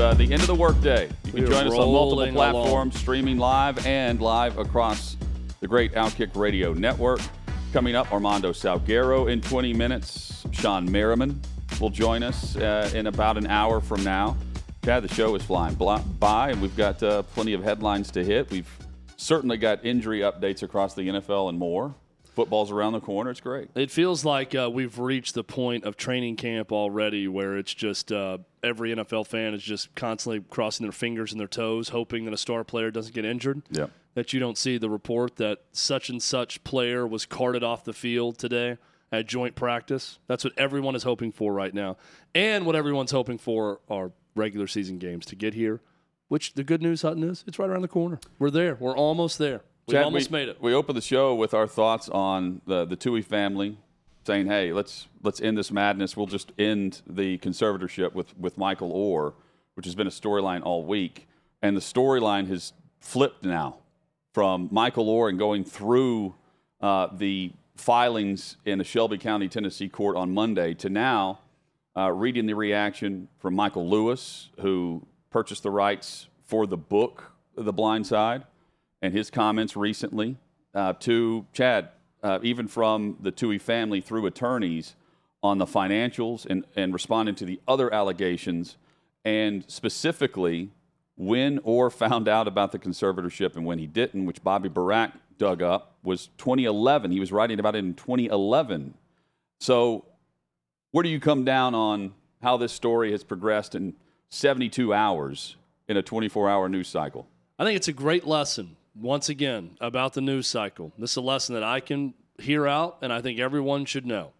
uh, the end of the workday. You can We are join us on multiple platforms, streaming live and live across the great Outkick Radio Network. Coming up, Armando Salguero in 20 minutes. Shawne Merriman will join us uh, in about an hour from now. Chad, the show is flying by, and we've got uh, plenty of headlines to hit. We've certainly got injury updates across the NFL and more. Football's around the corner. It's great. It feels like uh, we've reached the point of training camp already where it's just uh, every NFL fan is just constantly crossing their fingers and their toes, hoping that a star player doesn't get injured. Yeah. That you don't see the report that such and such player was carted off the field today at joint practice. That's what everyone is hoping for right now. And what everyone's hoping for are regular season games to get here, which the good news, Hutton, is it's right around the corner. We're there. We're almost there. We Chad, almost we, made it. We opened the show with our thoughts on the the Tuohy family, saying, "Hey, let's let's end this madness. We'll just end the conservatorship with with Michael Oher, which has been a storyline all week, and the storyline has flipped now from Michael Oher and going through uh, the filings in the Shelby County, Tennessee court on Monday to now uh, reading the reaction from Michael Lewis, who purchased the rights for the book, The Blind Side and his comments recently uh, to Chad, uh, even from the Tuohy family through attorneys on the financials and, and responding to the other allegations, and specifically when Oher found out about the conservatorship and when he didn't, which Bobby Burack dug up, was 2011. He was writing about it in 2011. So, where do you come down on how this story has progressed in 72 hours in a 24 hour news cycle? I think it's a great lesson, once again, about the news cycle. This is a lesson that I can hear out, and I think everyone should know.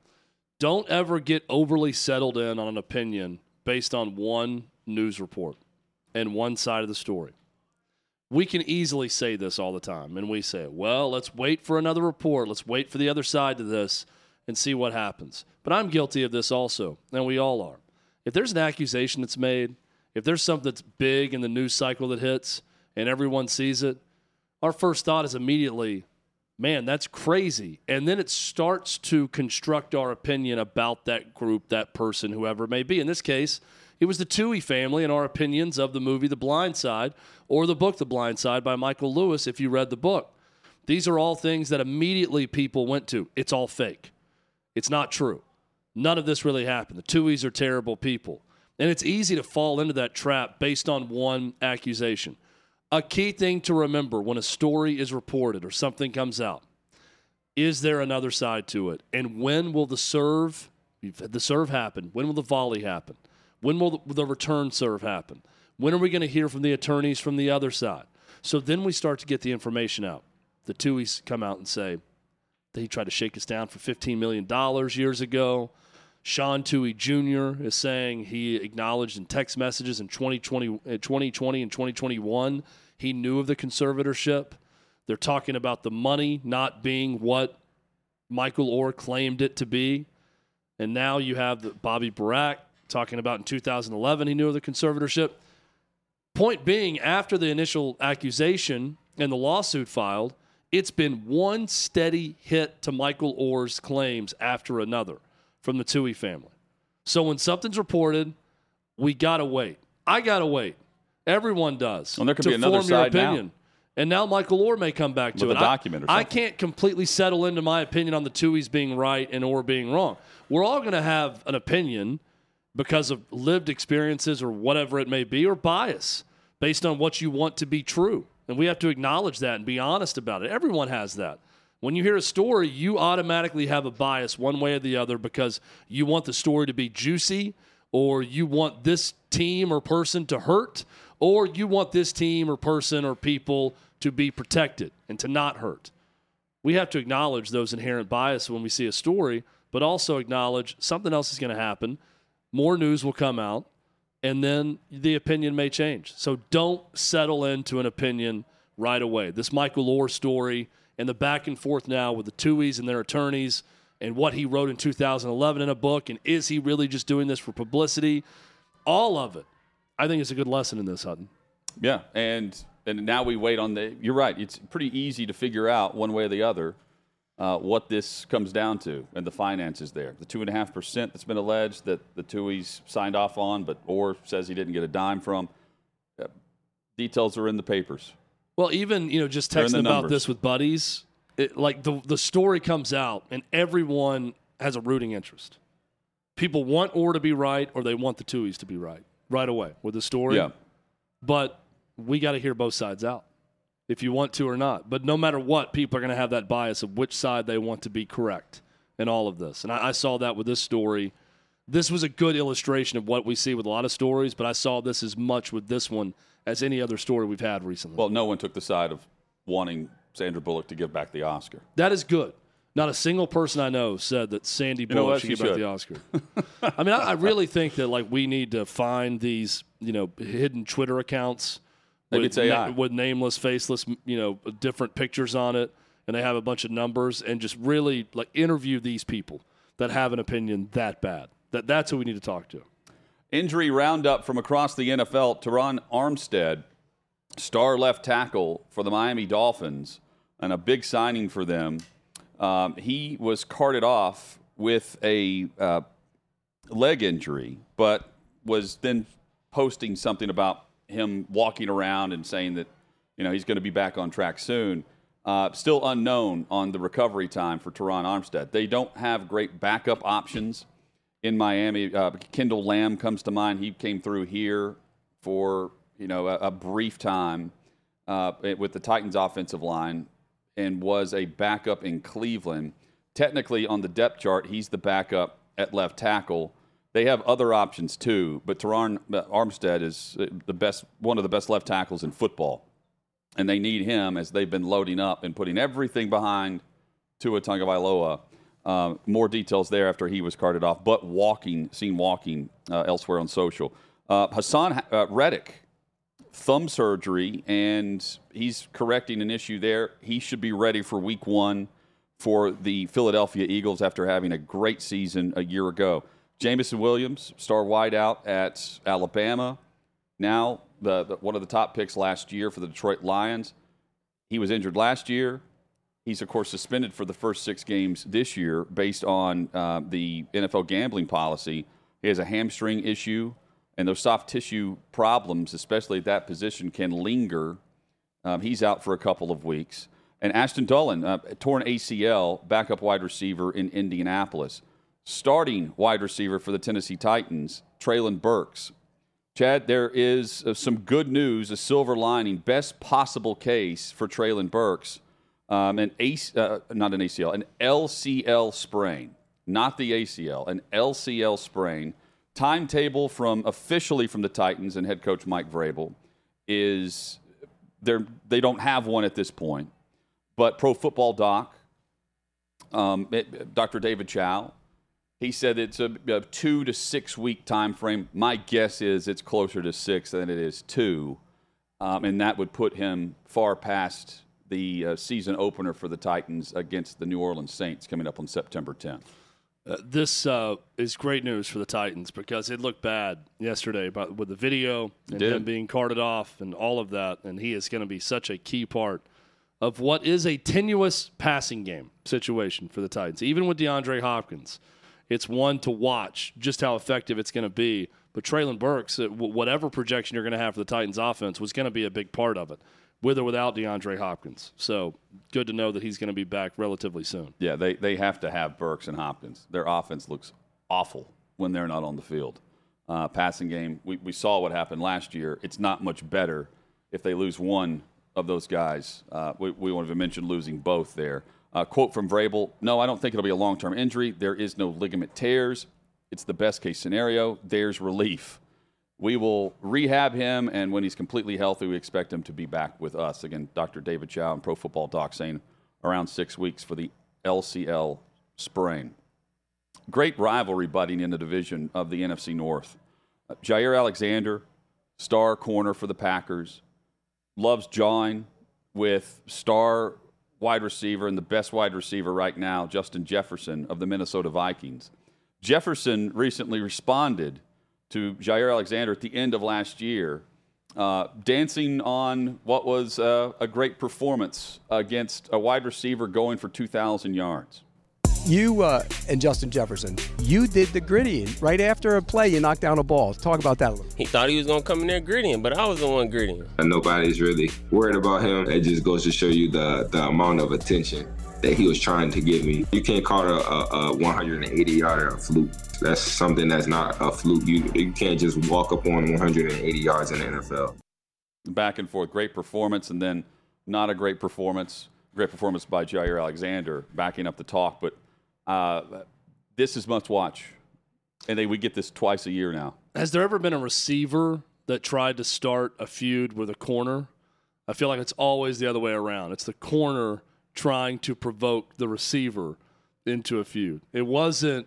Don't ever get overly settled in on an opinion based on one news report and one side of the story. We can easily say this all the time, and we say, well, let's wait for another report. Let's wait for the other side to this and see what happens. But I'm guilty of this also, and we all are. If there's an accusation that's made, if there's something that's big in the news cycle that hits, and everyone sees it, our first thought is immediately, man, that's crazy. And then it starts to construct our opinion about that group, that person, whoever it may be. In this case, it was the Tuohy family and our opinions of the movie The Blind Side or the book The Blind Side by Michael Lewis, if you read the book. These are all things that immediately people went to. It's all fake. It's not true. None of this really happened. The Tuohys are terrible people. And it's easy to fall into that trap based on one accusation. A key thing to remember when a story is reported or something comes out is there another side to it? And when will the serve, the serve happen? When will the volley happen? When will the, return serve happen? When are we going to hear from the attorneys from the other side? So then we start to get the information out. The Tuohys come out and say that he tried to shake us down for $15 million years ago. Sean Tuohy Jr. is saying he acknowledged in text messages in 2020, uh, 2020 and 2021 he knew of the conservatorship. They're talking about the money not being what Michael Oher claimed it to be. And now you have the Bobby Burack talking about in 2011 he knew of the conservatorship. Point being, after the initial accusation and the lawsuit filed, it's been one steady hit to Michael Oher's claims after another from the Tuohy family. So when something's reported, we gotta wait. I gotta wait. Everyone does. And there could be another side now. opinion. And now Michael Oher may come back to With it. a document or I, I can't completely settle into my opinion on the Tuohy's being right and Oher being wrong. We're all going to have an opinion because of lived experiences or whatever it may be, or bias based on what you want to be true. And we have to acknowledge that and be honest about it. Everyone has that. When you hear a story, you automatically have a bias one way or the other because you want the story to be juicy, or you want this team or person to hurt, or you want this team or person or people to be protected and to not hurt. We have to acknowledge those inherent biases when we see a story, but also acknowledge something else is going to happen. More news will come out, and then the opinion may change. So don't settle into an opinion right away. This Michael Oher story and the back and forth now with the Tuohys and their attorneys and what he wrote in 2011 in a book, and is he really just doing this for publicity? All of it. I think it's a good lesson in this, Hutton. Yeah, and and now we wait on the. You're right. It's pretty easy to figure out one way or the other. uh, what this comes down to and the finances there. The two and a half percent that's been alleged that the Tuohys signed off on, but Oher says he didn't get a dime from. Uh, details are in the papers. Well, even you know, just They're in the texting about numbers. this with buddies, it, like the the story comes out, and everyone has a rooting interest. People want Oher to be right, or they want the Tuohys to be right right away with the story. Yeah. But we got to hear both sides out, if you want to or not. But no matter what, people are going to have that bias of which side they want to be correct in all of this. And I, I saw that with this story. This was a good illustration of what we see with a lot of stories, but I saw this as much with this one as any other story we've had recently. Well, no one took the side of wanting Sandra Bullock to give back the Oscar. That is good. Not a single person I know said that Sandy know Bullock what? should She give back the Oscar. I mean, I, I really think that like we need to find these, you know, hidden Twitter accounts Maybe with, it's AI. with nameless, faceless, you know, different pictures on it, and they have a bunch of numbers, and just really like interview these people that have an opinion that bad. That that's who we need to talk to. Injury roundup from across the NFL. Terron Armstead, star left tackle for the Miami Dolphins, and a big signing for them. Um, he was carted off with a uh, leg injury, but was then posting something about him walking around and saying that you know he's going to be back on track soon. Uh, still unknown on the recovery time for Terron Armstead. They don't have great backup options in Miami. Uh, Kendall Lamm comes to mind. He came through here for you know a, a brief time uh, with the Titans' offensive line and was a backup in Cleveland. Technically, on the depth chart, he's the backup at left tackle. They have other options too, but Terron Armstead is uh, the best, one of the best left tackles in football, and they need him as they've been loading up and putting everything behind Tua Tagovailoa. Um, more details there after he was carted off, but walking, seen walking uh, elsewhere on social. Uh, Haason uh, Reddick, thumb surgery, and he's correcting an issue there. He should be ready for week one for the Philadelphia Eagles after having a great season a year ago. Jameson Williams, star wideout at Alabama, now the, the, one of the top picks last year for the Detroit Lions. He was injured last year. He's, of course, suspended for the first six games this year based on uh, the NFL gambling policy. He has a hamstring issue, and those soft tissue problems, especially at that position, can linger. Um, he's out for a couple of weeks. And Ashton Dulin, uh, torn ACL, backup wide receiver in Indianapolis. Starting wide receiver for the Tennessee Titans, Treylon Burks. Chad, there is uh, some good news, a silver lining, best possible case for Treylon Burks. Um, an AC, uh, not an ACL, an LCL sprain, not the ACL, an LCL sprain. Timetable from officially from the Titans and head coach Mike Vrabel is they're, they don't have one at this point, but Pro Football Doc, um, it- Dr. David Chao, he said it's a, a two to six week time frame. My guess is it's closer to six than it is two, um, and that would put him far past the uh, season opener for the Titans against the New Orleans Saints coming up on September 10th. Uh, this uh, is great news for the Titans because it looked bad yesterday about, with the video and him being carted off and all of that. And he is going to be such a key part of what is a tenuous passing game situation for the Titans. Even with DeAndre Hopkins, it's one to watch just how effective it's going to be. But Treylon Burks, uh, whatever projection you're going to have for the Titans offense, was going to be a big part of it, with or without DeAndre Hopkins. So good to know that he's going to be back relatively soon. Yeah, they, they have to have Burks and Hopkins. Their offense looks awful when they're not on the field. Uh, passing game, we, we saw what happened last year. It's not much better if they lose one of those guys. Uh, we, we won't even mention losing both there. Uh, quote from Vrabel No, I don't think it'll be a long term injury. There is no ligament tears. It's the best case scenario. There's relief. We will rehab him, and when he's completely healthy, we expect him to be back with us. Again, Dr. David Chao and Pro Football Doc saying around six weeks for the LCL sprain. Great rivalry budding in the division of the NFC North. Uh, Jaire Alexander, star corner for the Packers, loves jawing with star wide receiver and the best wide receiver right now, Justin Jefferson of the Minnesota Vikings. Jefferson recently responded to Jaire Alexander at the end of last year uh, dancing on what was uh, a great performance against a wide receiver going for 2,000 yards. You uh, and Justin Jefferson, you did the griddying right after a play. You knocked down a ball. Talk about that a little. He thought he was gonna come in there griddying, but I was the one griddying. And nobody's really worried about him. It just goes to show you the the amount of attention that he was trying to give me. You can't call a, a, a 180 yarder a fluke. That's something that's not a fluke. You you can't just walk up on 180 yards in the NFL. Back and forth, great performance, and then not a great performance. Great performance by Jaire Alexander, backing up the talk, but uh, this is must watch, and they, we get this twice a year now. Has there ever been a receiver that tried to start a feud with a corner? I feel like it's always the other way around. It's the corner trying to provoke the receiver into a feud. It wasn't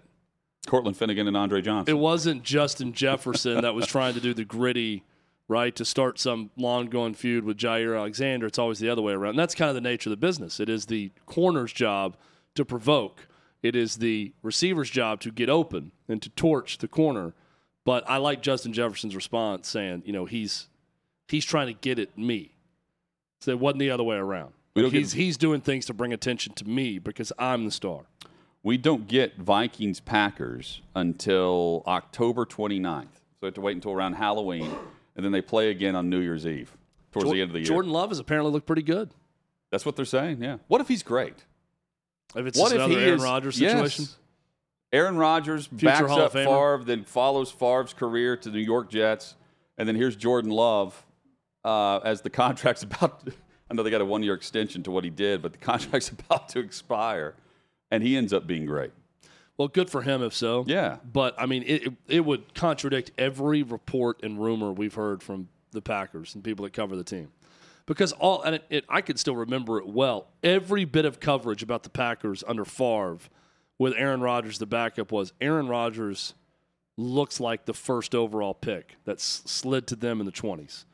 Cortland Finnegan and Andre Johnson. it wasn't Justin Jefferson that was trying to do the griddy, right, to start some long going feud with Jaire Alexander. It's always the other way around. And that's kind of the nature of the business. It is the corner's job to provoke. It is the receiver's job to get open and to torch the corner. But I like Justin Jefferson's response saying, you know, he's he's trying to get at me. So it wasn't the other way around. We don't He's get- he's doing things to bring attention to me because I'm the star. we don't get Vikings Packers until October 29th. So we have to wait until around Halloween, and then they play again on New Year's Eve towards the end of the year. Jordan Love has apparently looked pretty good. That's what they're saying. Yeah. What if he's great? If it's What if another he Aaron Rodgers yes. situation. Aaron Rodgers Future backs Hall up. Favre, then follows Favre's career to the New York Jets, and then here's Jordan Love uh, as the contract's about. I know they got a one-year extension to what he did, but the contract's about to expire, and he ends up being great. Well, good for him if so. Yeah. But I mean, it, it would contradict every report and rumor we've heard from the Packers and people that cover the team, because all and it, it, I can still remember it well. Every bit of coverage about the Packers under Favre, with Aaron Rodgers the backup, was Aaron Rodgers looks like the first overall pick that slid to them in the twenties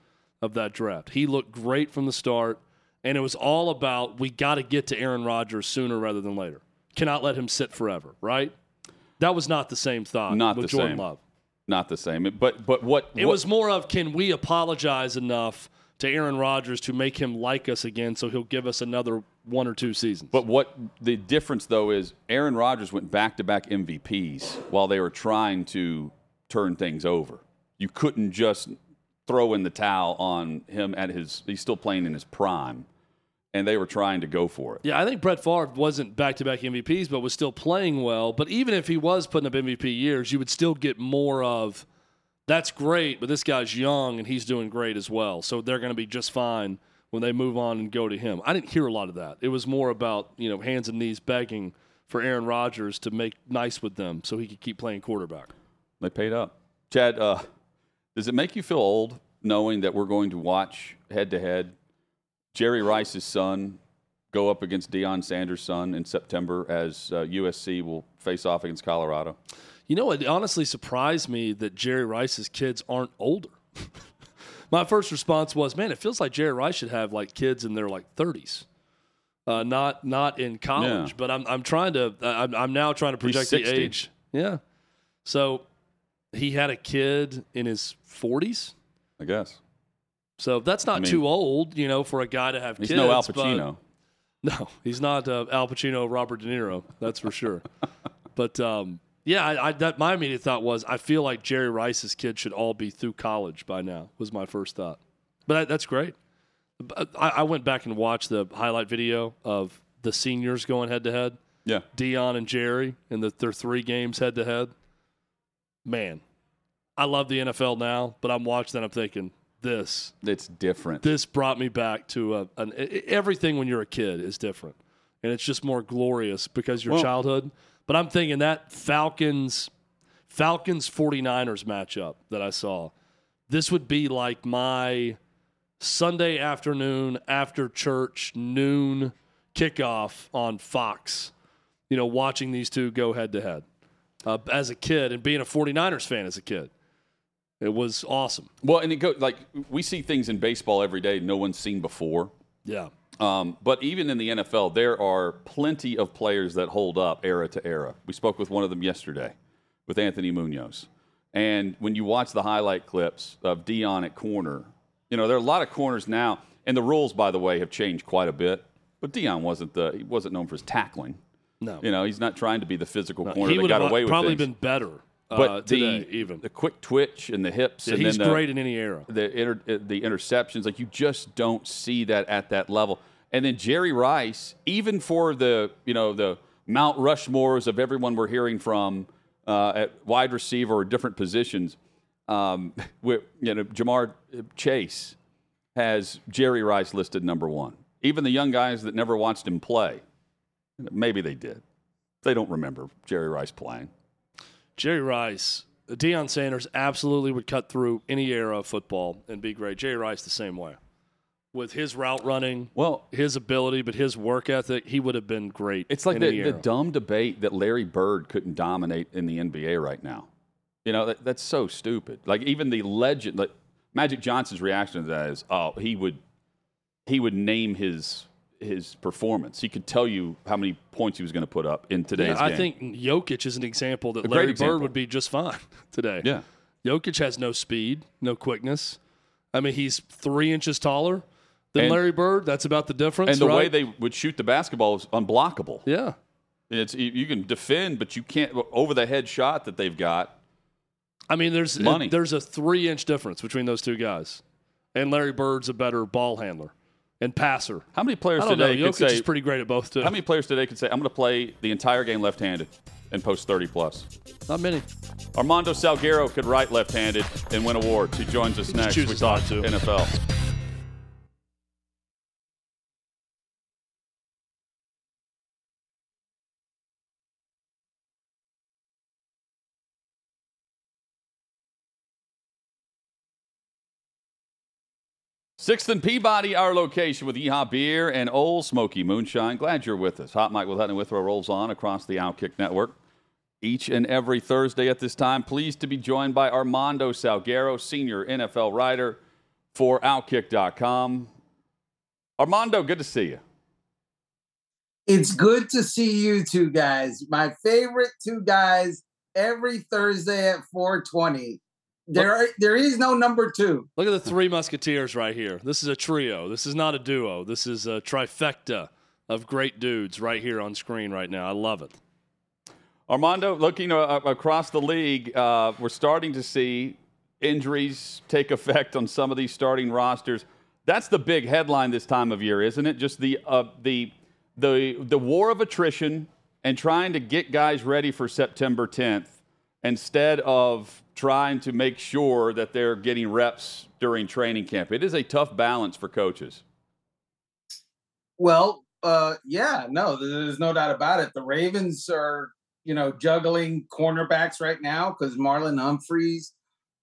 of that draft. He looked great from the start, and it was all about we got to get to Aaron Rodgers sooner rather than later. Cannot let him sit forever, right? That was not the same thought Not with the Jordan same. Love. Not the same, but but what It what- was more of can we apologize enough to Aaron Rodgers to make him like us again so he'll give us another one or two seasons. But what the difference though is Aaron Rodgers went back to back MVPs while they were trying to turn things over. You couldn't just throw in the towel on him at his he's still playing in his prime. And they were trying to go for it. yeah, I think Brett Favre wasn't back to back MVPs, but was still playing well. But even if he was putting up MVP years, you would still get more of that's great, but this guy's young and he's doing great as well. So they're going to be just fine when they move on and go to him. I didn't hear a lot of that. It was more about, you know, hands and knees begging for Aaron Rodgers to make nice with them so he could keep playing quarterback. They paid up. Chad, uh, does it make you feel old knowing that we're going to watch head to head Jerry Rice's son go up against Deion Sanders' son in September as uh, USC will face off against Colorado? You know, it honestly surprised me that Jerry Rice's kids aren't older. My first response was, "Man, it feels like Jerry Rice should have like kids in their like 30s, uh, not not in college." Yeah. But I'm I'm trying to I'm, I'm now trying to project the age. Yeah, so he had a kid in his 40s. I guess. So that's not I mean, too old, you know, for a guy to have He's kids. He's no Al Pacino. no, he's not uh, Al Pacino, Robert De Niro. That's for sure. but um, yeah, I, I, that my immediate thought was I feel like Jerry Rice's kids should all be through college by now. Was my first thought. But that, that's great. I, I went back and watched the highlight video of the seniors going head to head. Yeah. Deion and Jerry in the, their three games head to head. Man, I love the NFL now, but I'm watching that. I'm thinking this It's different. this brought me back to a, an, everything when you're a kid is different, and it's just more glorious because your Well- childhood. But I'm thinking that Falcons, Falcons 49ers matchup that I saw, this would be like my Sunday afternoon after church noon kickoff on Fox. You know, watching these two go head to head uh, as a kid and being a 49ers fan as a kid. It was awesome. Well, and it go like we see things in baseball every day no one's seen before. Yeah. Um, but even in the NFL, there are plenty of players that hold up era to era. We spoke with one of them yesterday, with Anthony Munoz. And when you watch the highlight clips of Deion at corner You know, there are a lot of corners now, and the rules, by the way, have changed quite a bit. But Deion wasn't the he wasn't known for his tackling. No, You know, he's not trying to be the physical No, corner he that got away with probably things. been better. but uh, the even the quick twitch and the hips, Yeah, and he's then the, great in any era. the inter, uh, the interceptions, like you just don't see that at that level. And then Jerry Rice, even for the you know the Mount Rushmores of everyone we're hearing from uh, at wide receiver or different positions, um, with, you know Ja'Marr Chase has Jerry Rice listed number one. Even the young guys that never watched him play, maybe they did. They don't remember Jerry Rice playing. Jerry Rice, Deion Sanders absolutely would cut through any era of football and be great. Jerry Rice the same way. With his route running, Well, his ability, but his work ethic, he would have been great. It's like the, the dumb debate that Larry Bird couldn't dominate in the NBA right now. You know, that, that's so stupid. Like even the legend, like Magic Johnson's reaction to that is, oh, he would he would name his his performance. He could tell you how many points he was going to put up in today's Yeah, I game. think Jokic is an example that A Larry example. Bird would be just fine today. yeah. Jokic has no speed, no quickness. I mean, he's three inches taller than And- Larry Bird. That's about the difference. And the right? way they would shoot the basketball is unblockable. yeah. It's you can defend, but you can't over the head shot that they've got. I mean, there's Money. there's a three inch difference between those two guys, and Larry Bird's a better ball handler and passer. How many players I don't know. today could Jokic say is pretty great at both too. How many players today could say, I'm going to play the entire game left handed and post 30 plus? Not many. Armando Salguero could write left handed and win awards. He joins us next. We talk to. NFL. Sixth and Peabody, our location with Yeehaw Beer and Ole Smoky Moonshine. Glad you're with us. Hot Mic with Hutton and Withrow rolls on across the Outkick Network each and every Thursday at this time. Pleased to be joined by Armando Salguero, senior NFL writer for Outkick.com. Armando, good to see you. It's good to see you two guys. My favorite two guys every Thursday at 420. There are, there is no number two. Look at the three musketeers right here. This is a trio. This is not a duo. This is a trifecta of great dudes right here on screen right now. I love it. Armando, looking uh, across the league, uh, we're starting to see injuries take effect on some of these starting rosters. That's the big headline this time of year, isn't it? Just the uh, the the the war of attrition and trying to get guys ready for September 10th instead of trying to make sure that they're getting reps during training camp. It is a tough balance for coaches. Well, uh, yeah, no, there's no doubt about it. The Ravens are, you know, juggling cornerbacks right now because Marlon Humphreys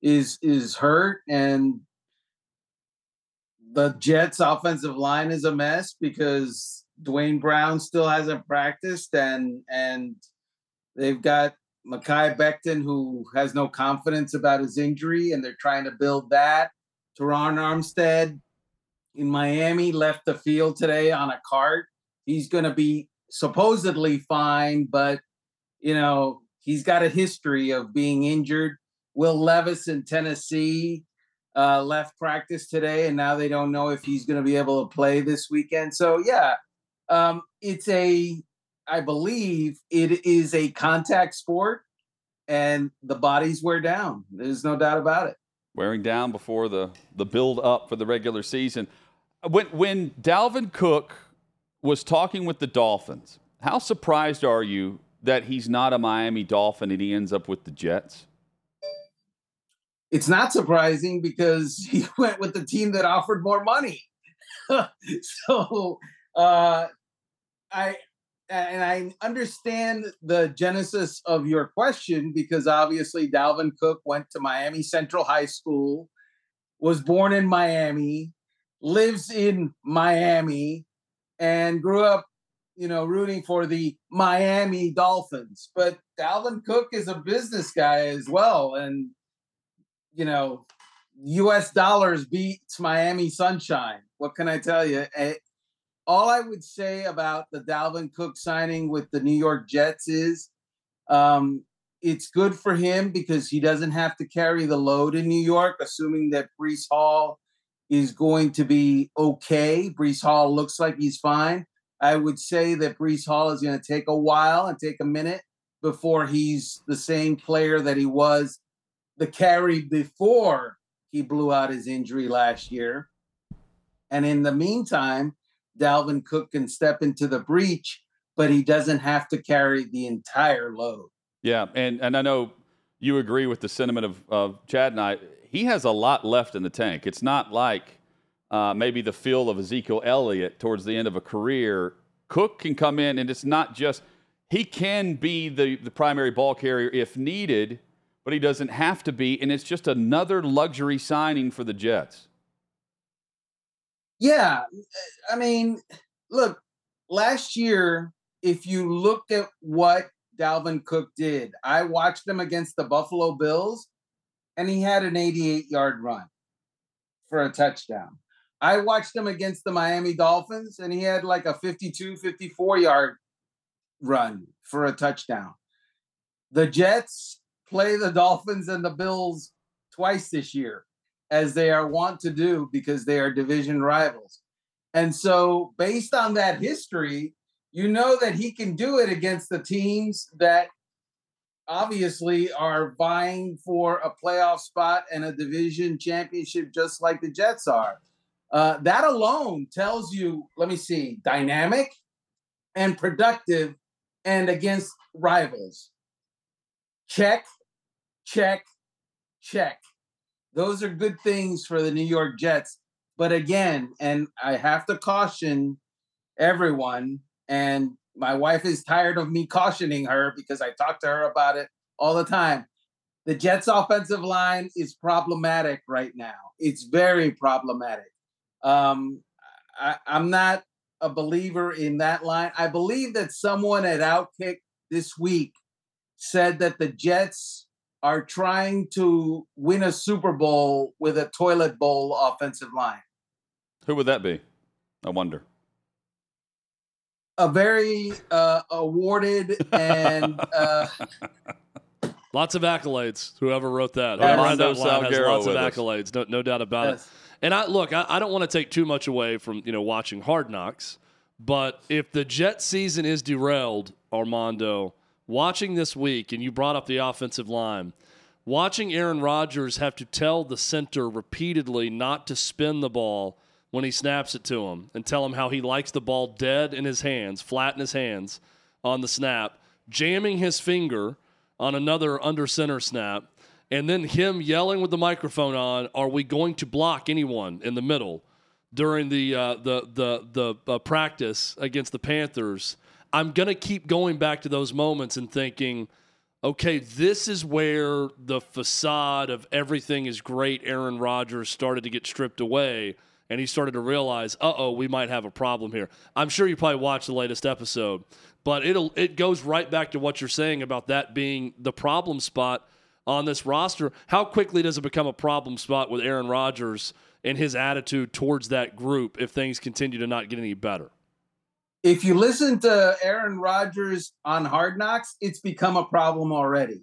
is is hurt, and the Jets' offensive line is a mess because Duane Brown still hasn't practiced, and and they've got Mekhi Becton who has no confidence about his injury, and they're trying to build that. Terron Armstead in Miami left the field today on a cart. He's going to be supposedly fine, but you know he's got a history of being injured. Will Levis in Tennessee uh, left practice today, and now they don't know if he's going to be able to play this weekend. So yeah, um, it's a, I believe it is a contact sport, and the bodies wear down. There's no doubt about it. wearing down before the, the build up for the regular season. When, when Dalvin Cook was talking with the Dolphins, how surprised are you that he's not a Miami Dolphin and he ends up with the Jets? it's not surprising because he went with the team that offered more money. so uh, I and I understand the genesis of your question because obviously Dalvin Cook went to Miami Central High School, was born in Miami, lives in Miami, and grew up, you know, rooting for the Miami Dolphins. But Dalvin Cook is a business guy as well, and you know, U.S. dollars beats Miami sunshine. What can I tell you? All I would say about the Dalvin Cook signing with the New York Jets is um, it's good for him because he doesn't have to carry the load in New York, assuming that Breece Hall is going to be okay. Breece Hall looks like he's fine. I would say that Breece Hall is going to take a while and take a minute before he's the same player that he was the carry before he blew out his injury last year. And in the meantime, Dalvin Cook can step into the breach, but he doesn't have to carry the entire load. Yeah, and, and I know you agree with the sentiment of, of Chad and I. He has a lot left in the tank. It's not like uh, maybe the feel of Ezekiel Elliott towards the end of a career. Cook can come in, and it's not just he can be the, the primary ball carrier if needed, but he doesn't have to be, and it's just another luxury signing for the Jets. Yeah, I mean, look, last year, if you looked at what Dalvin Cook did, I watched him against the Buffalo Bills, and he had an 88 yard run for a touchdown. I watched him against the Miami Dolphins, and he had like a 52, 54 yard run for a touchdown. The Jets play the Dolphins and the Bills twice this year as they are wont to do because they are division rivals. And so, based on that history, you know that he can do it against the teams that obviously are vying for a playoff spot and a division championship, just like the Jets are. Uh, that alone tells you, let me see, dynamic and productive and against rivals. Check, check, check. Those are good things for the New York Jets. But again, and I have to caution everyone, and my wife is tired of me cautioning her because I talk to her about it all the time. The Jets' offensive line is problematic right now. It's very problematic. Um, I, I'm not a believer in that line. I believe that someone at Outkick this week said that the Jets are trying to win a Super Bowl with a toilet bowl offensive line. Who would that be? I wonder. A very uh, awarded and uh, lots of accolades. Whoever wrote that, Yes. whoever read that Armando line has lots of accolades. No, no doubt about it. And I look, I, I don't want to take too much away from you know watching Hard Knocks, but if the Jet season is derailed, Armando, watching this week, and you brought up the offensive line, watching Aaron Rodgers have to tell the center repeatedly not to spin the ball when he snaps it to him, and tell him how he likes the ball dead in his hands, flat in his hands on the snap, jamming his finger on another under center snap and then him yelling with the microphone on, "Are we going to block anyone in the middle during the uh, the the the uh, practice against the Panthers?" I'm gonna keep going back to those moments and thinking, okay, this is where the facade of everything is great. Aaron Rodgers started to get stripped away. And he started to realize, uh oh, we might have a problem here. I'm sure you probably watched the latest episode, but it'll it goes right back to what you're saying about that being the problem spot on this roster. How quickly does it become a problem spot with Aaron Rodgers and his attitude towards that group if things continue to not get any better? If you listen to Aaron Rodgers on Hard Knocks, it's become a problem already.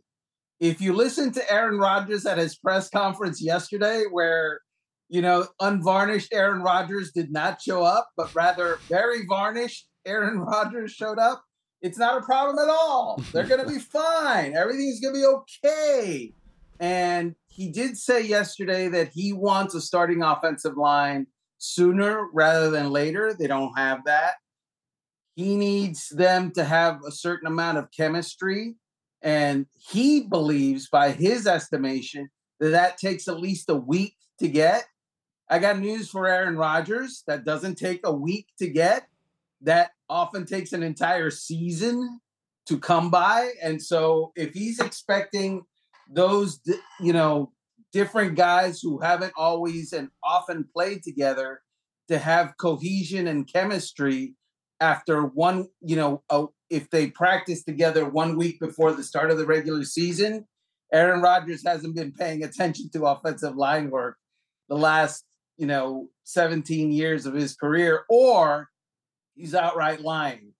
If you listen to Aaron Rodgers at his press conference yesterday, where you know, unvarnished Aaron Rodgers did not show up, but rather very varnished Aaron Rodgers showed up. It's not a problem at all. They're going to be fine. Everything's going to be okay. And he did say yesterday that he wants a starting offensive line sooner rather than later. They don't have that. He needs them to have a certain amount of chemistry. And he believes, by his estimation, that that takes at least a week to get. I got news for Aaron Rodgers. That doesn't take a week to get. That often takes an entire season to come by. And so if he's expecting those, you know, different guys who haven't always and often played together to have cohesion and chemistry after one, you know, a, if they practice together one week before the start of the regular season, Aaron Rodgers hasn't been paying attention to offensive line work the last, you know, 17 years of his career, or he's outright lying.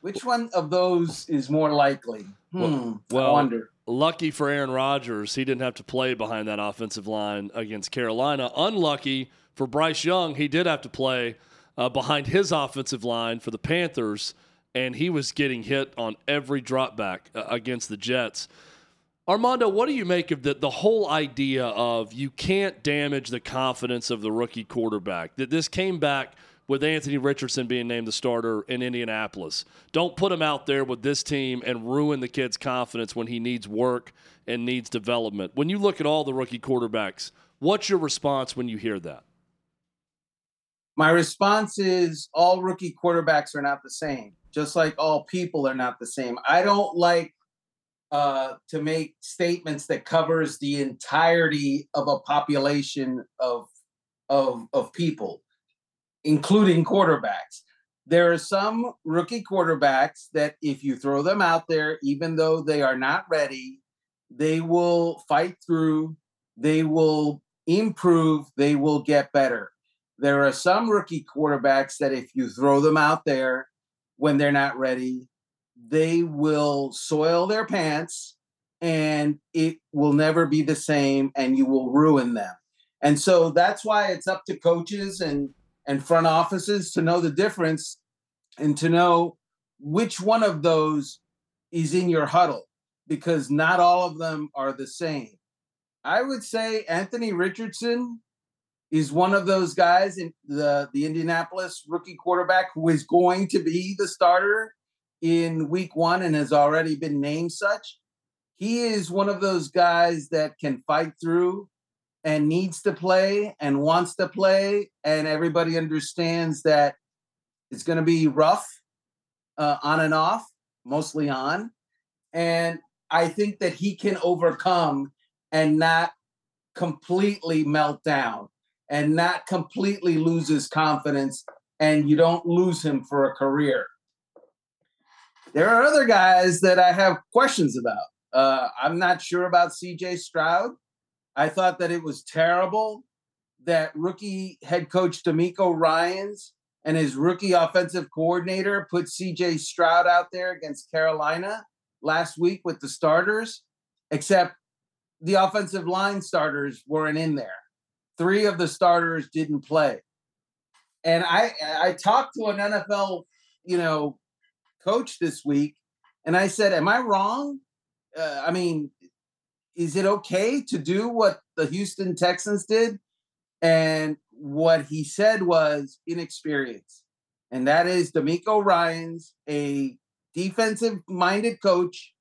Which one of those is more likely? Hmm, well, I wonder. Lucky for Aaron Rodgers, he didn't have to play behind that offensive line against Carolina. Unlucky For Bryce Young, he did have to play uh, behind his offensive line for the Panthers, and he was getting hit on every drop back uh, against the Jets. Armando, what do you make of the, the whole idea of you can't damage the confidence of the rookie quarterback? That this came back with Anthony Richardson being named the starter in Indianapolis. Don't put him out there with this team and ruin the kid's confidence when he needs work and needs development. When you look at all the rookie quarterbacks, what's your response when you hear that? My response is all rookie quarterbacks are not the same, just like all people are not the same. I don't like uh, to make statements that covers the entirety of a population of of of people, including quarterbacks. There are some rookie quarterbacks that, if you throw them out there, even though they are not ready, they will fight through. They will improve. They will get better. There are some rookie quarterbacks that, if you throw them out there when they're not ready, they will soil their pants and it will never be the same and you will ruin them. And so that's why it's up to coaches and and front offices to know the difference and to know which one of those is in your huddle because not all of them are the same. I would say Anthony Richardson is one of those guys in the the Indianapolis rookie quarterback who is going to be the starter in week one and has already been named such. He is one of those guys that can fight through and needs to play and wants to play. And everybody understands that it's going to be rough uh, on and off, mostly on. And I think that he can overcome and not completely melt down and not completely lose his confidence. And you don't lose him for a career. There are other guys that I have questions about. Uh, I'm not sure about CJ Stroud. I thought that it was terrible that rookie head coach DeMeco Ryans and his rookie offensive coordinator put CJ Stroud out there against Carolina last week with the starters, except the offensive line starters weren't in there. Three of the starters didn't play. And I I talked to an NFL, you know, coach this week, and I said, "Am I wrong? Uh, I mean, is it okay to do what the Houston Texans did?" And what he said was inexperience, and that is DeMeco Ryans, a defensive-minded coach,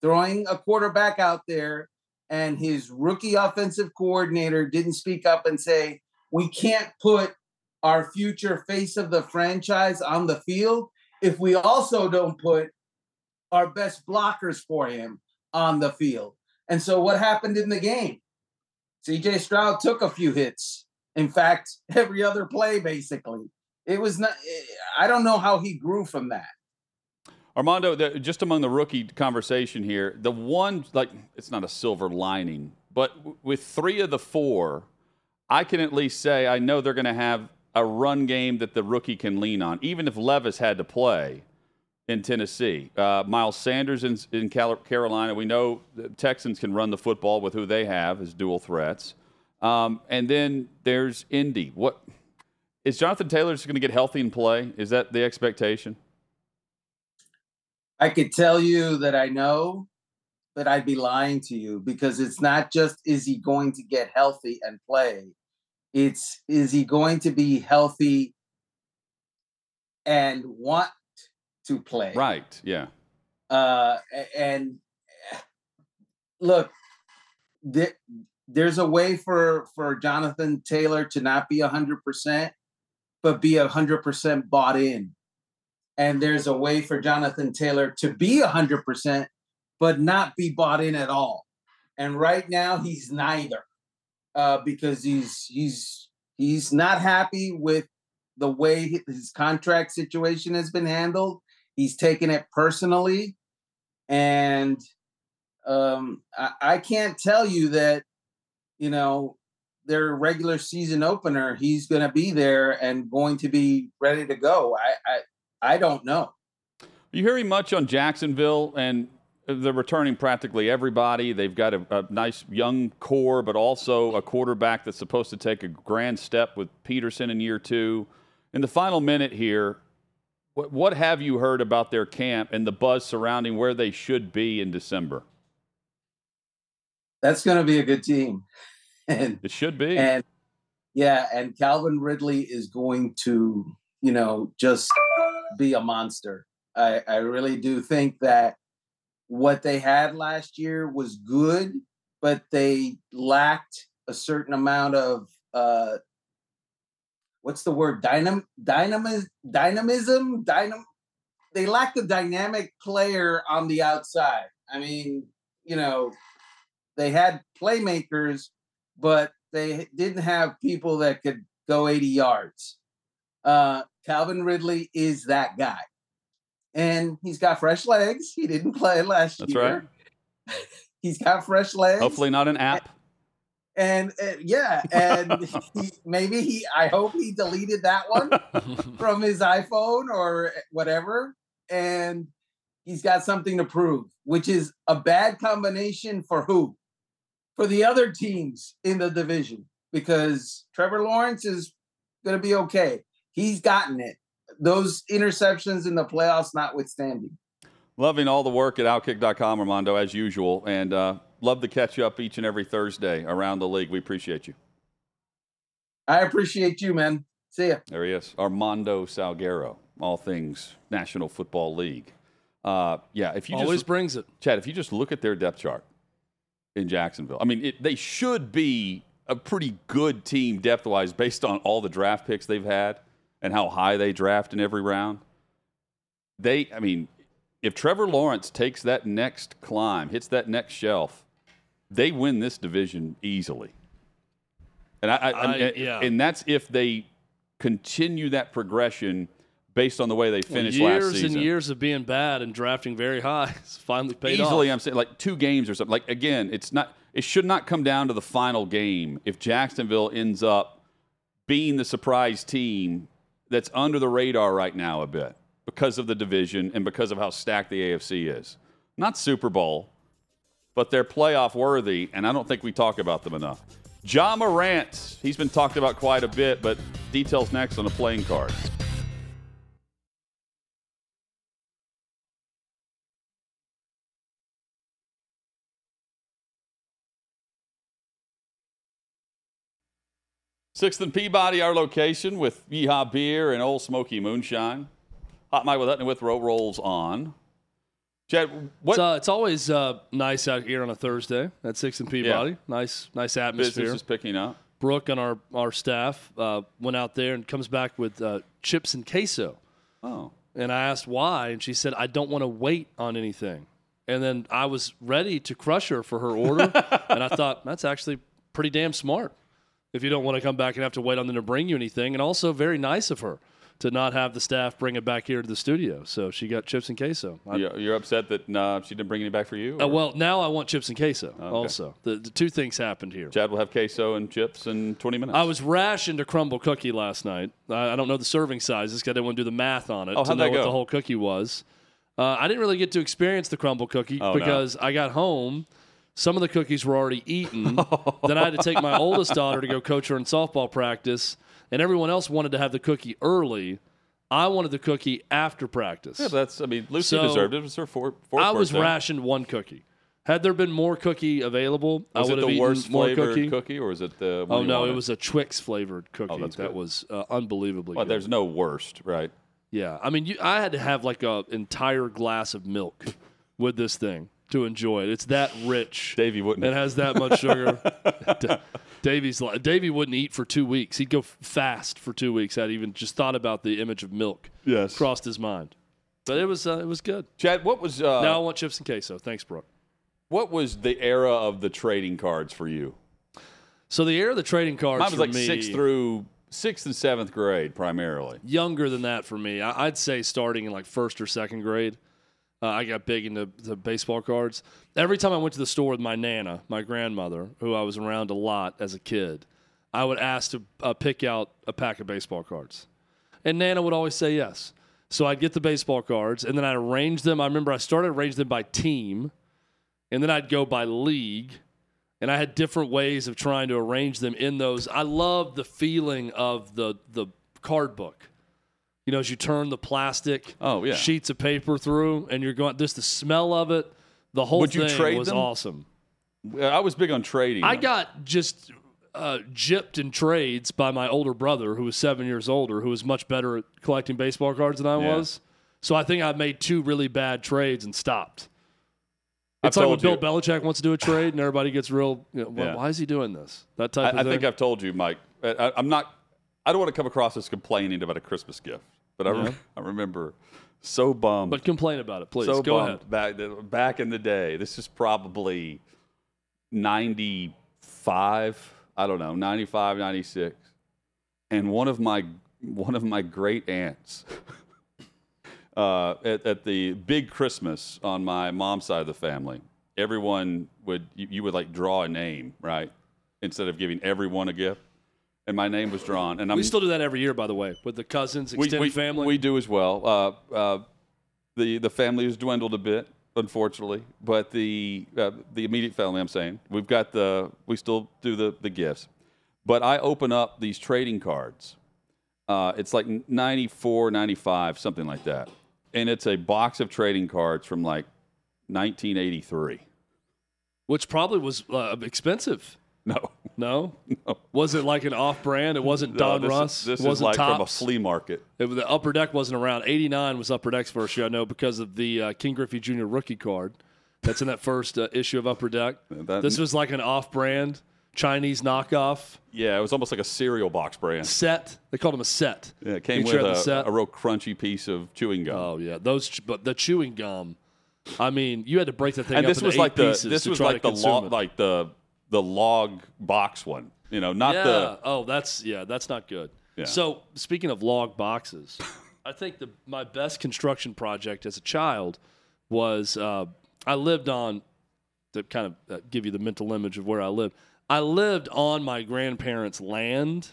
throwing a quarterback out there, and his rookie offensive coordinator didn't speak up and say, "We can't put." Our future face of the franchise on the field if we also don't put our best blockers for him on the field. And so what happened in the game? CJ Stroud took a few hits. In fact, every other play basically. It was not eh, I don't know how he grew from that. Armando, the, just among the rookie conversation here, the one like it's not a silver lining, but w- with 3 of the 4, I can at least say I know they're going to have a run game that the rookie can lean on, even if Levis had to play in Tennessee. Uh, Miles Sanders in, in Carolina, we know the Texans can run the football with who they have as dual threats. Um, and then there's Indy. What is Jonathan Taylor just going to get healthy and play? Is that the expectation? I could tell you that I know, but I'd be lying to you because it's not just is he going to get healthy and play it's is he going to be healthy and want to play? Right. Yeah. Uh, and look, there, there's a way for for Jonathan Taylor to not be hundred percent, but be hundred percent bought in. And there's a way for Jonathan Taylor to be hundred percent, but not be bought in at all. And right now, he's neither uh, because he's he's he's not happy with the way his contract situation has been handled. He's taken it personally, and um, I, I can't tell you that you know their regular season opener. He's going to be there and going to be ready to go. I I, I don't know. You hearing much on Jacksonville and they're returning practically everybody. They've got a, a, nice young core, but also a quarterback that's supposed to take a grand step with Pederson in year two. In the final minute here, what, what have you heard about their camp and the buzz surrounding where they should be in December? That's going to be a good team. And it should be. And yeah, and Calvin Ridley is going to, you know, just be a monster. I, I really do think that what they had last year was good, but they lacked a certain amount of uh what's the word dynam dynamism dynamism dynam they lacked a dynamic player on the outside. I mean, you know, they had playmakers, but they didn't have people that could go 80 yards. Uh, Calvin Ridley is that guy. And he's got fresh legs. He didn't play last That's year. Right. he's got fresh legs. Hopefully, not an app. And, and uh, yeah, and he, maybe he, I hope he deleted that one from his iPhone or whatever. And he's got something to prove, which is a bad combination for who? For the other teams in the division, because Trevor Lawrence is going to be okay. He's gotten it. Those interceptions in the playoffs notwithstanding. Loving all the work at Outkick.com, Armando, as usual. And uh, love to catch you up each and every Thursday around the league. We appreciate you. I appreciate you, man. See ya. There he is, Armando Salguero, all things National Football League. Uh, yeah, if you always just, brings it, Chad. If you just look at their depth chart in Jacksonville, I mean, it, they should be a pretty good team depth wise based on all the draft picks they've had and how high they draft in every round. They, I mean, if Trevor Lawrence takes that next climb, hits that next shelf, they win this division easily. And I, I, I yeah. and that's if they continue that progression based on the way they finished years last season. Years and years of being bad and drafting very high it's finally paid Easily, off. I'm saying like two games or something. Like again, it's not. It should not come down to the final game if Jacksonville ends up being the surprise team that's under the radar right now a bit because of the division and because of how stacked the AFC is. Not Super Bowl, but they're playoff worthy, and I don't think we talk about them enough. Ja Morant, he's been talked about quite a bit, but details next on the playing card. Sixth and Peabody, our location with Yeehaw Beer and Ole Smoky Moonshine. Hot Mic with Hutton with Row Rolls on. Chad, what It's, uh, it's always uh, nice out here on a Thursday at Six and Peabody. Nice, nice atmosphere. business is picking up? Brooke and our our staff uh, went out there and comes back with uh, chips and queso. Oh, And I asked why, and she said, "I don't want to wait on anything." And then I was ready to crush her for her order, and I thought that's actually pretty damn smart. If you don't want to come back and have to wait on them to bring you anything, and also very nice of her to not have the staff bring it back here to the studio. So she got chips and queso. I- you're, you're upset that uh, she didn't bring any back for you? uh, well, now I want chips and queso. Also, the, the two things happened here. Chad will have queso and chips in 20 minutes. I was rationed a crumble cookie last night. I, I don't know the serving sizes because I didn't want to do the math on it Oh, to know what the whole cookie was. Uh, I didn't really get to experience the crumble cookie Oh, no. because I got home. Some of the cookies were already eaten. then I had to take my oldest daughter to go coach her in softball practice, and everyone else wanted to have the cookie early. I wanted the cookie after practice. Yeah, that's. I mean, Lucy So, deserved it. It was her four, fourth I was birthday. rationed one cookie. Had there been more cookie available, I Was would it have the eaten worst more flavored cookie. or is it the? one Oh no, it was a Twix flavored cookie. that's that good. was uh, unbelievably Well, good. there's no worst, right? Yeah, I mean, you, I had to have like a entire glass of milk with this thing to enjoy it. It's that rich. Davey wouldn't. It has that much sugar. Da- Davey's like Davey wouldn't eat for two weeks. He'd go fast for two weeks. I'd even just thought about the image of milk. Yes. crossed his mind. But it was uh, it was good. Chad, what was uh, now I want chips and queso. Thanks, Brooke. what was the era of the trading cards for you? So the era of the trading cards Mine was like me, sixth through sixth and seventh grade primarily. younger than that for me. I, I'd say starting in like first or second grade. Uh, I got big into the baseball cards. Every time I went to the store with my nana, my grandmother, who I was around a lot as a kid, I would ask to uh, pick out a pack of baseball cards, and Nana would always say yes. So I'd get the baseball cards, and then I'd arrange them. I remember I started arranging them by team, and then I'd go by league, and I had different ways of trying to arrange them in those. I love the feeling of the the card book. You know, as you turn the plastic Oh, yeah. sheets of paper through, and you're going just the smell of it. The whole Would you thing was them? awesome. I was big on trading. I got just uh, gypped in trades by my older brother, who was seven years older, who was much better at collecting baseball cards than I Yeah. was. So I think I made two really bad trades and stopped. I've It's like when told Bill you. Belichick wants to do a trade and everybody gets real. You know, "Why- Yeah. Why is he doing this? That type I, I thing. think I've told you, Mike. I- I'm not. I don't want to come across as complaining about a Christmas gift, but I, Yeah. I remember so bummed. but complain about it, please. so Go bummed ahead. back back in the day. This is probably 95. I don't know, 95, 96. And one of my one of my great aunts uh, at, at the big Christmas on my mom's side of the family, everyone would you, you would like draw a name, right? Instead of giving everyone a gift. And my name was drawn. And I'm We still do that every year, by the way, with the cousins, we, extended we, family. We do as well. Uh, uh, the the family has dwindled a bit, unfortunately, but the uh, the immediate family, I'm saying, we've got the we still do the the gifts, but I open up these trading cards. Uh, it's like 94, 95, something like that, and it's a box of trading cards from like 1983. which probably was uh, expensive. No, No? No. Was it like an off brand? It wasn't Don this, Russ? Is, this wasn't like from a flea market. It, the upper deck wasn't around. 89 was upper deck's first year, I know, because of the uh, Ken Griffey Jr. rookie card that's in that first uh, issue of upper deck. That- this was like an off brand Chinese knockoff Yeah, it was almost like a cereal box brand. set. They called them a set. Yeah, it came Each with year had the a, set. a real crunchy piece of chewing gum. Oh, yeah. Those, but the chewing gum, I mean, you had to break the thing and up this into was eight like the pieces this to was try like to the it. like the the log box one. You know, not yeah. the oh, that's yeah, that's not good. Yeah. So speaking of log boxes, I think the my best construction project as a child was uh, I lived on to kind of uh, give you the mental image of where I lived. I lived on my grandparents' land,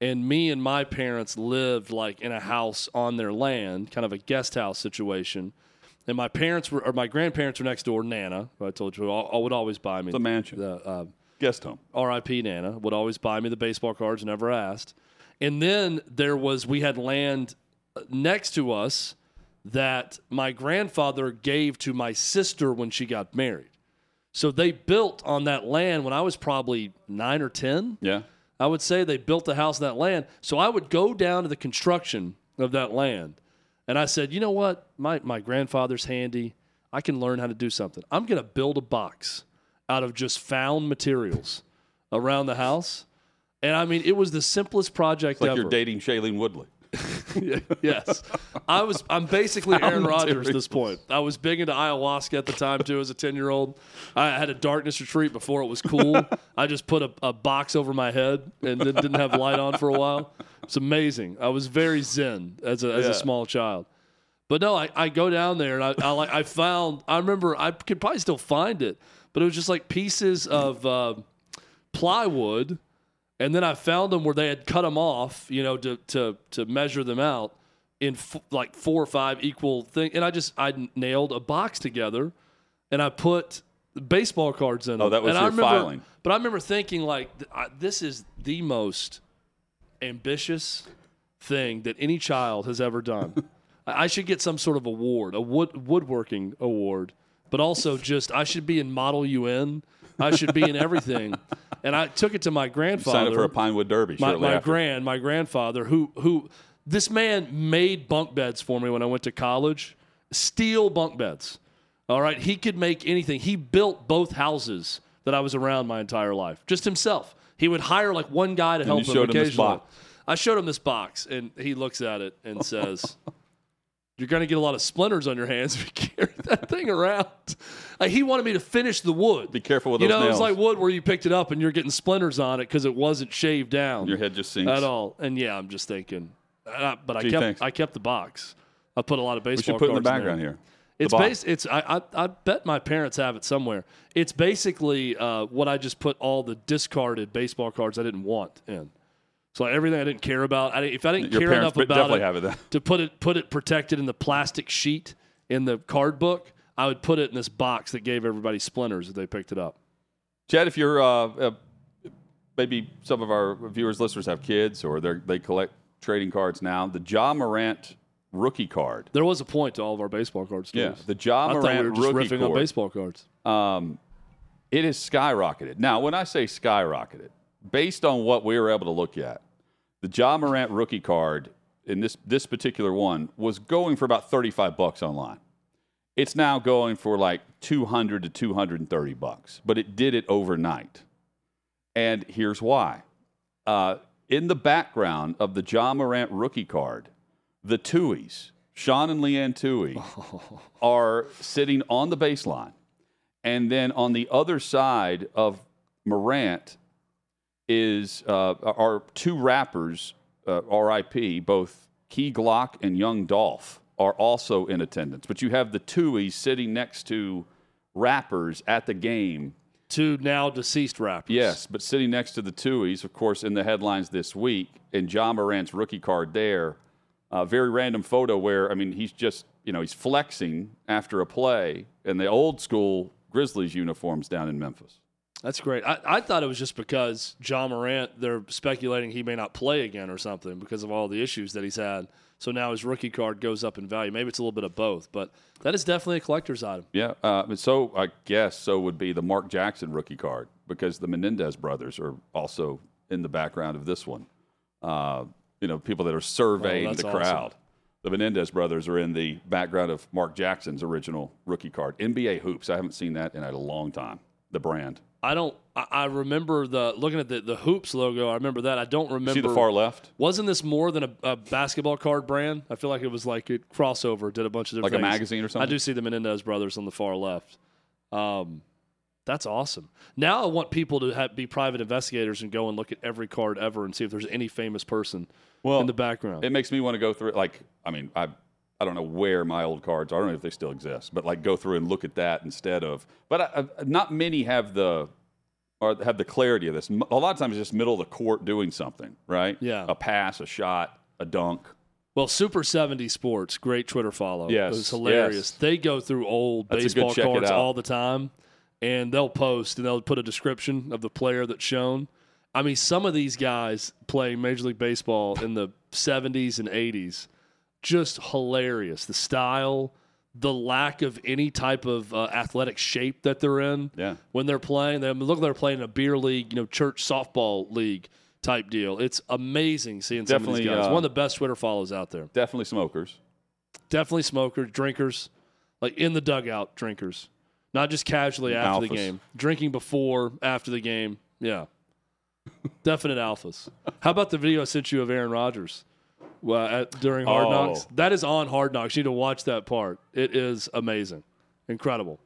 and me and my parents lived like in a house on their land, kind of a guest house situation. And my parents were, or my grandparents were next door. Nana, who I told you, I I would always buy me the mansion the uh, guest home. R.I.P. Nana would always buy me the baseball cards, never asked. And then there was we had land next to us that my grandfather gave to my sister when she got married. So they built on that land when I was probably nine or ten. Yeah, I would say they built a house on that land. So I would go down to the construction of that land. And I said, you know what? My, my grandfather's handy. I can learn how to do something. I'm going to build a box out of just found materials around the house. And I mean, it was the simplest project like ever. you're dating Shailene Woodley. yes. I was I'm basically Aaron Found Rodgers at this point. I was big into ayahuasca at the time too as a 10-year-old. I had a darkness retreat before it was cool. I just put a, a box over my head and didn't, didn't have light on for a while. It's amazing. I was very zen as a as Yeah. a small child. But no, I, I go down there and I, I like I found I remember I could probably still find it, but it was just like pieces of uh, plywood and then I found them where they had cut them off, you know, to to to measure them out in f- like four or five equal thing. And I just I nailed a box together, and I put baseball cards in. Oh, them. that was and I your remember, filing. But I remember thinking like, th- I, this is the most ambitious thing that any child has ever done. I should get some sort of award, a wood woodworking award, but also just I should be in Model UN. I should be in everything. And I took it to my grandfather Sign up for a Pinewood Derby. my, my grand my grandfather who who this man made bunk beds for me when I went to college steel bunk beds all right he could make anything he built both houses that I was around my entire life just himself he would hire like one guy to help him showed him this occasionally box. I showed him this box and he looks at it and says you're going to get a lot of splinters on your hands if you carry that thing around. Like, he wanted me to finish the wood. Be careful with you those know, it's nails. like wood where you picked it up and you're getting splinters on it because it wasn't shaved down Your head just sinks. at all. And yeah, I'm just thinking, uh, but I Gee, kept thanks. I kept the box. I put a lot of baseball. We should put it in the cards background here. It's based. It's I, I I bet my parents have it somewhere. It's basically uh, what I just put all the discarded baseball cards I didn't want in. So everything I didn't care about. I didn't, if I didn't Your care enough about it it to put it put it protected in the plastic sheet in the card book, I would put it in this box that gave everybody splinters if they picked it up. Chad, if you're uh, uh, maybe some of our viewers, listeners have kids or they they collect trading cards now, the Ja Morant rookie card. There was a point to all of our baseball cards. Yeah, Steve. the Ja I thought Morant we were just rookie riffing on baseball cards. um, it has skyrocketed. Now, when I say skyrocketed, based on what we were able to look at, the Ja Morant rookie card in this this particular one was going for about 35 bucks online. It's now going for like 200 to 230 bucks, but it did it overnight. And here's why. Uh, in the background of the Ja Morant rookie card, the Tuohys, Sean and Leigh Anne Tuohy, are sitting on the baseline. And then on the other side of Morant is uh, are two rappers, uh, R.I.P. Both Key Glock and Young Dolph are also in attendance. But you have the Tuohys sitting next to rappers at the game. Two now deceased rappers. Yes, but sitting next to the Tuohys, of course, in the headlines this week, and Ja Morant's rookie card there. A very random photo where, I mean, he's just, you know, he's flexing after a play in the old school Grizzlies uniforms down in Memphis. That's great. I, I thought it was just because Ja Morant, they're speculating he may not play again or something because of all the issues that he's had. So now his rookie card goes up in value. Maybe it's a little bit of both, but that is definitely a collector's item. Yeah, uh, so I guess so would be the Mark Jackson rookie card because the Menendez brothers are also in the background of this one. Uh, you know, people that are surveying Oh, the awesome. crowd. The Menendez brothers are in the background of Mark Jackson's original rookie card. NBA hoops. I haven't seen that in a long time. The brand. I don't. I, remember the looking at the the hoops logo. I remember that. I don't remember. See the far left, Wasn't this more than a, a basketball card brand? I feel like it was like a crossover, did a bunch of different like a magazine or something. I do see the Menendez brothers on the far left. Um, that's awesome. Now I want people to have, be private investigators and go and look at every card ever and see if there's any famous person Well, in the background. It makes me want to go through. Like, I mean, I I don't know where my old cards. are. I don't know if they still exist, but like go through and look at that instead of. But I, I, not many have the or have the clarity of this. A lot of times, it's just middle of the court doing something, right? Yeah. a pass, a shot, a dunk. well, Super 70 Sports, great Twitter follow. Yes, It was hilarious. yes. They go through old That's baseball cards all the time and they'll post and they'll put a description of the player that's shown. I mean, some of these guys playing Major League Baseball in the 70s and 80s, just hilarious. The style, the lack of any type of uh, athletic shape that they're in Yeah. when they're playing. They look like they're playing a beer league, you know, church softball league type deal. It's amazing seeing some of these guys. uh, One of the best Twitter follows out there. Definitely smokers. Definitely smokers, drinkers, like in the dugout drinkers, not just casually after the game, drinking before, after the game. Yeah, definite alphas. How about the video I sent you of Aaron Rodgers well, at, during Hard Oh. Knocks? That is on Hard Knocks. You need to watch that part. It is amazing, incredible.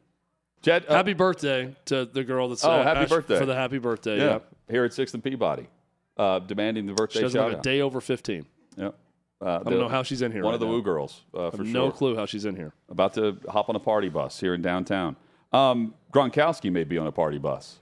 Jed, uh, happy birthday to the girl that's Oh, uh, happy birthday. for the happy birthday. yeah, Yeah, here at Sixth and Peabody, uh, demanding the birthday she doesn't shout look a day over fifteen. Yep. Uh, I don't know how she's in here. One right of the now. Woo girls, uh, I for have sure. no clue how she's in here. about to hop on a party bus here in downtown. Um, Gronkowski may be on a party bus.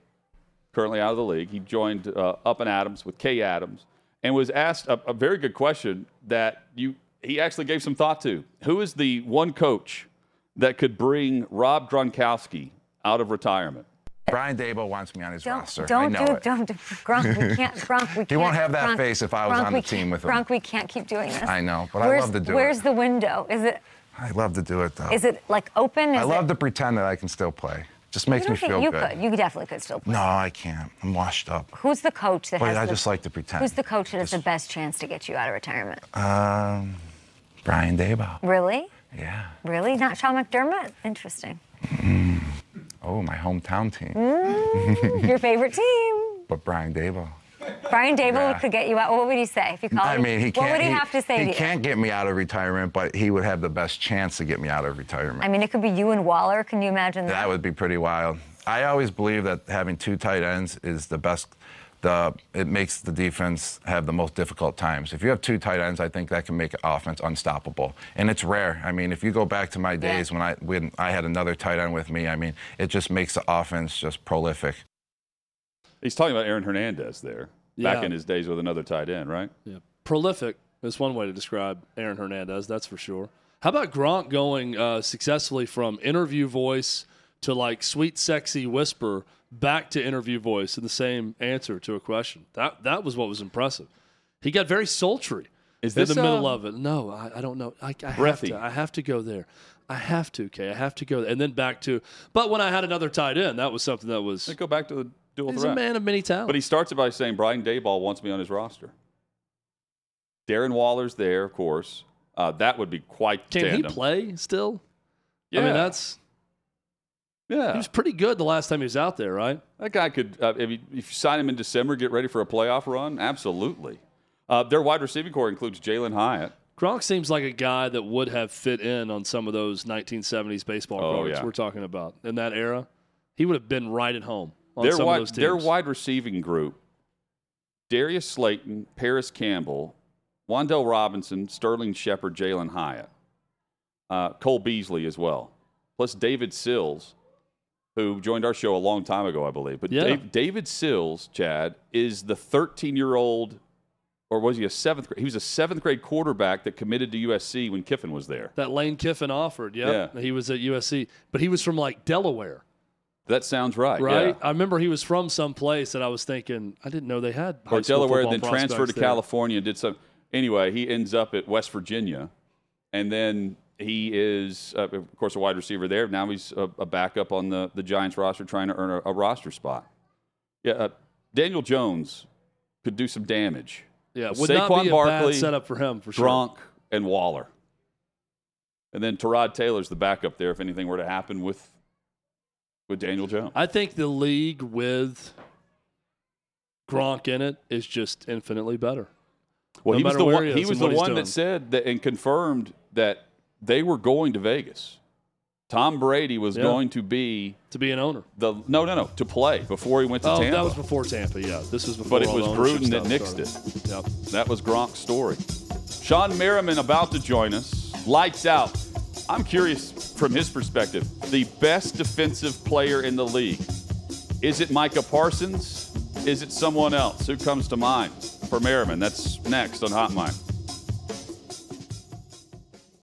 Currently out of the league, he joined uh, Up and Adams with Kay Adams, and was asked a, a very good question that you he actually gave some thought to. Who is the one coach that could bring Rob Gronkowski out of retirement? Brian Daboll wants me on his Don't, roster. I don't know do it. Don't do Gronk. We can't. Gronk. We can't. He won't have that Gronk, face if I was Gronk, on the team with him. Gronk, we can't keep doing this. I know, but I love to do Where's it. Where's the window? Is it? I love to do it though. Is it like open? Is I love it, to pretend that I can still play. Just makes me feel you good. could. You definitely could still play. No, I can't. I'm washed up. Who's the coach that But has I the, just like to pretend. Who's the coach that has the best chance to get you out of retirement? Um, Brian Daboll. really? Yeah. Really? Not Sean McDermott? Interesting. Oh, my hometown team. Mm. Your favorite team? But Brian Daboll. Brian Daboll Yeah. could get you out. What would he say if you called him? I mean, he can't. What would he, have to say He to you? can't get me out of retirement, but he would have the best chance to get me out of retirement. I mean, it could be you and Waller. Can you imagine that? That would be pretty wild. I always believe that having two tight ends is the best. The it makes the defense have the most difficult times. If you have two tight ends, I think that can make offense unstoppable. And it's rare. I mean, if you go back to my days when I when I had another tight end with me, I mean, it just makes the offense just prolific. He's talking about Aaron Hernandez there, back Yeah. in his days with another tight end, right? Yeah. Prolific is one way to describe Aaron Hernandez, that's for sure. How about Gronk going uh, successfully from interview voice to like sweet, sexy whisper back to interview voice in the same answer to a question? That that was what was impressive. He got very sultry Is in this the middle uh, of it. No, I, I don't know. I, I have Breathy. to. I have to go there. I have to. Okay, I have to go. There. And then back to. But when I had another tight end, that was something that was. Let's go back to the dual He's threat. a man of many talents. But he starts it by saying Brian Daboll wants me on his roster. Darren Waller's there, of course. Uh, that would be quite Can tandem. he play still? Yeah. I mean, that's Yeah, he was pretty good the last time he was out there, right? that guy could. Uh, if, you, if you sign him in December, get ready for a playoff run. Absolutely. Uh, their wide receiving corps includes Jalin Hyatt. Gronk seems like a guy that would have fit in on some of those 1970s baseball Oh, cards yeah. we're talking about in that era. He would have been right at home Their wide, of those teams. their wide receiving group: Darius Slayton, Parris Campbell, Wan'Dale Robinson, Sterling Shepard, Jalin Hyatt, uh, Cole Beasley as well, plus David Sills, who joined our show a long time ago, I believe. But Yeah. Dave, David Sills, Chad, is the 13-year-old, or was he a seventh? grade? He was a seventh grade quarterback that committed to USC when Kiffin was there. that Lane Kiffin offered. Yep. Yeah. He was at USC, but he was from like Delaware, That sounds right, right? yeah. I remember he was from some place that I was thinking, I didn't know they had or Delaware, then transferred to there. California and did some. Anyway, he ends up at West Virginia, and then he is, uh, of course, a wide receiver there. Now he's a, a backup on the, the Giants roster, trying to earn a, a roster spot. Yeah, uh, Daniel Jones could do some damage. Yeah, would Saquon not be a Barkley, bad setup for him for sure. Gronk and Waller, and then Tyrod Taylor's the backup there if anything were to happen with with Daniel Jones. I think the league with Gronk in it is just infinitely better. Well, no he was the one. he He, was the one doing. that said that and confirmed that they were going to Vegas. Tom Brady was Yeah. going to be To be an owner. the no, no, no to play before he went to Oh, Tampa. that was before Tampa. Yeah, this was before. but it was Gruden that nixed started. it. Yep. That was Gronk's story. Shawne Merriman about to join us. Lights out. I'm curious from his perspective. The best defensive player in the league. Is it Micah Parsons? Is it someone else? Who comes to mind for Merriman? That's next on Hot Mic.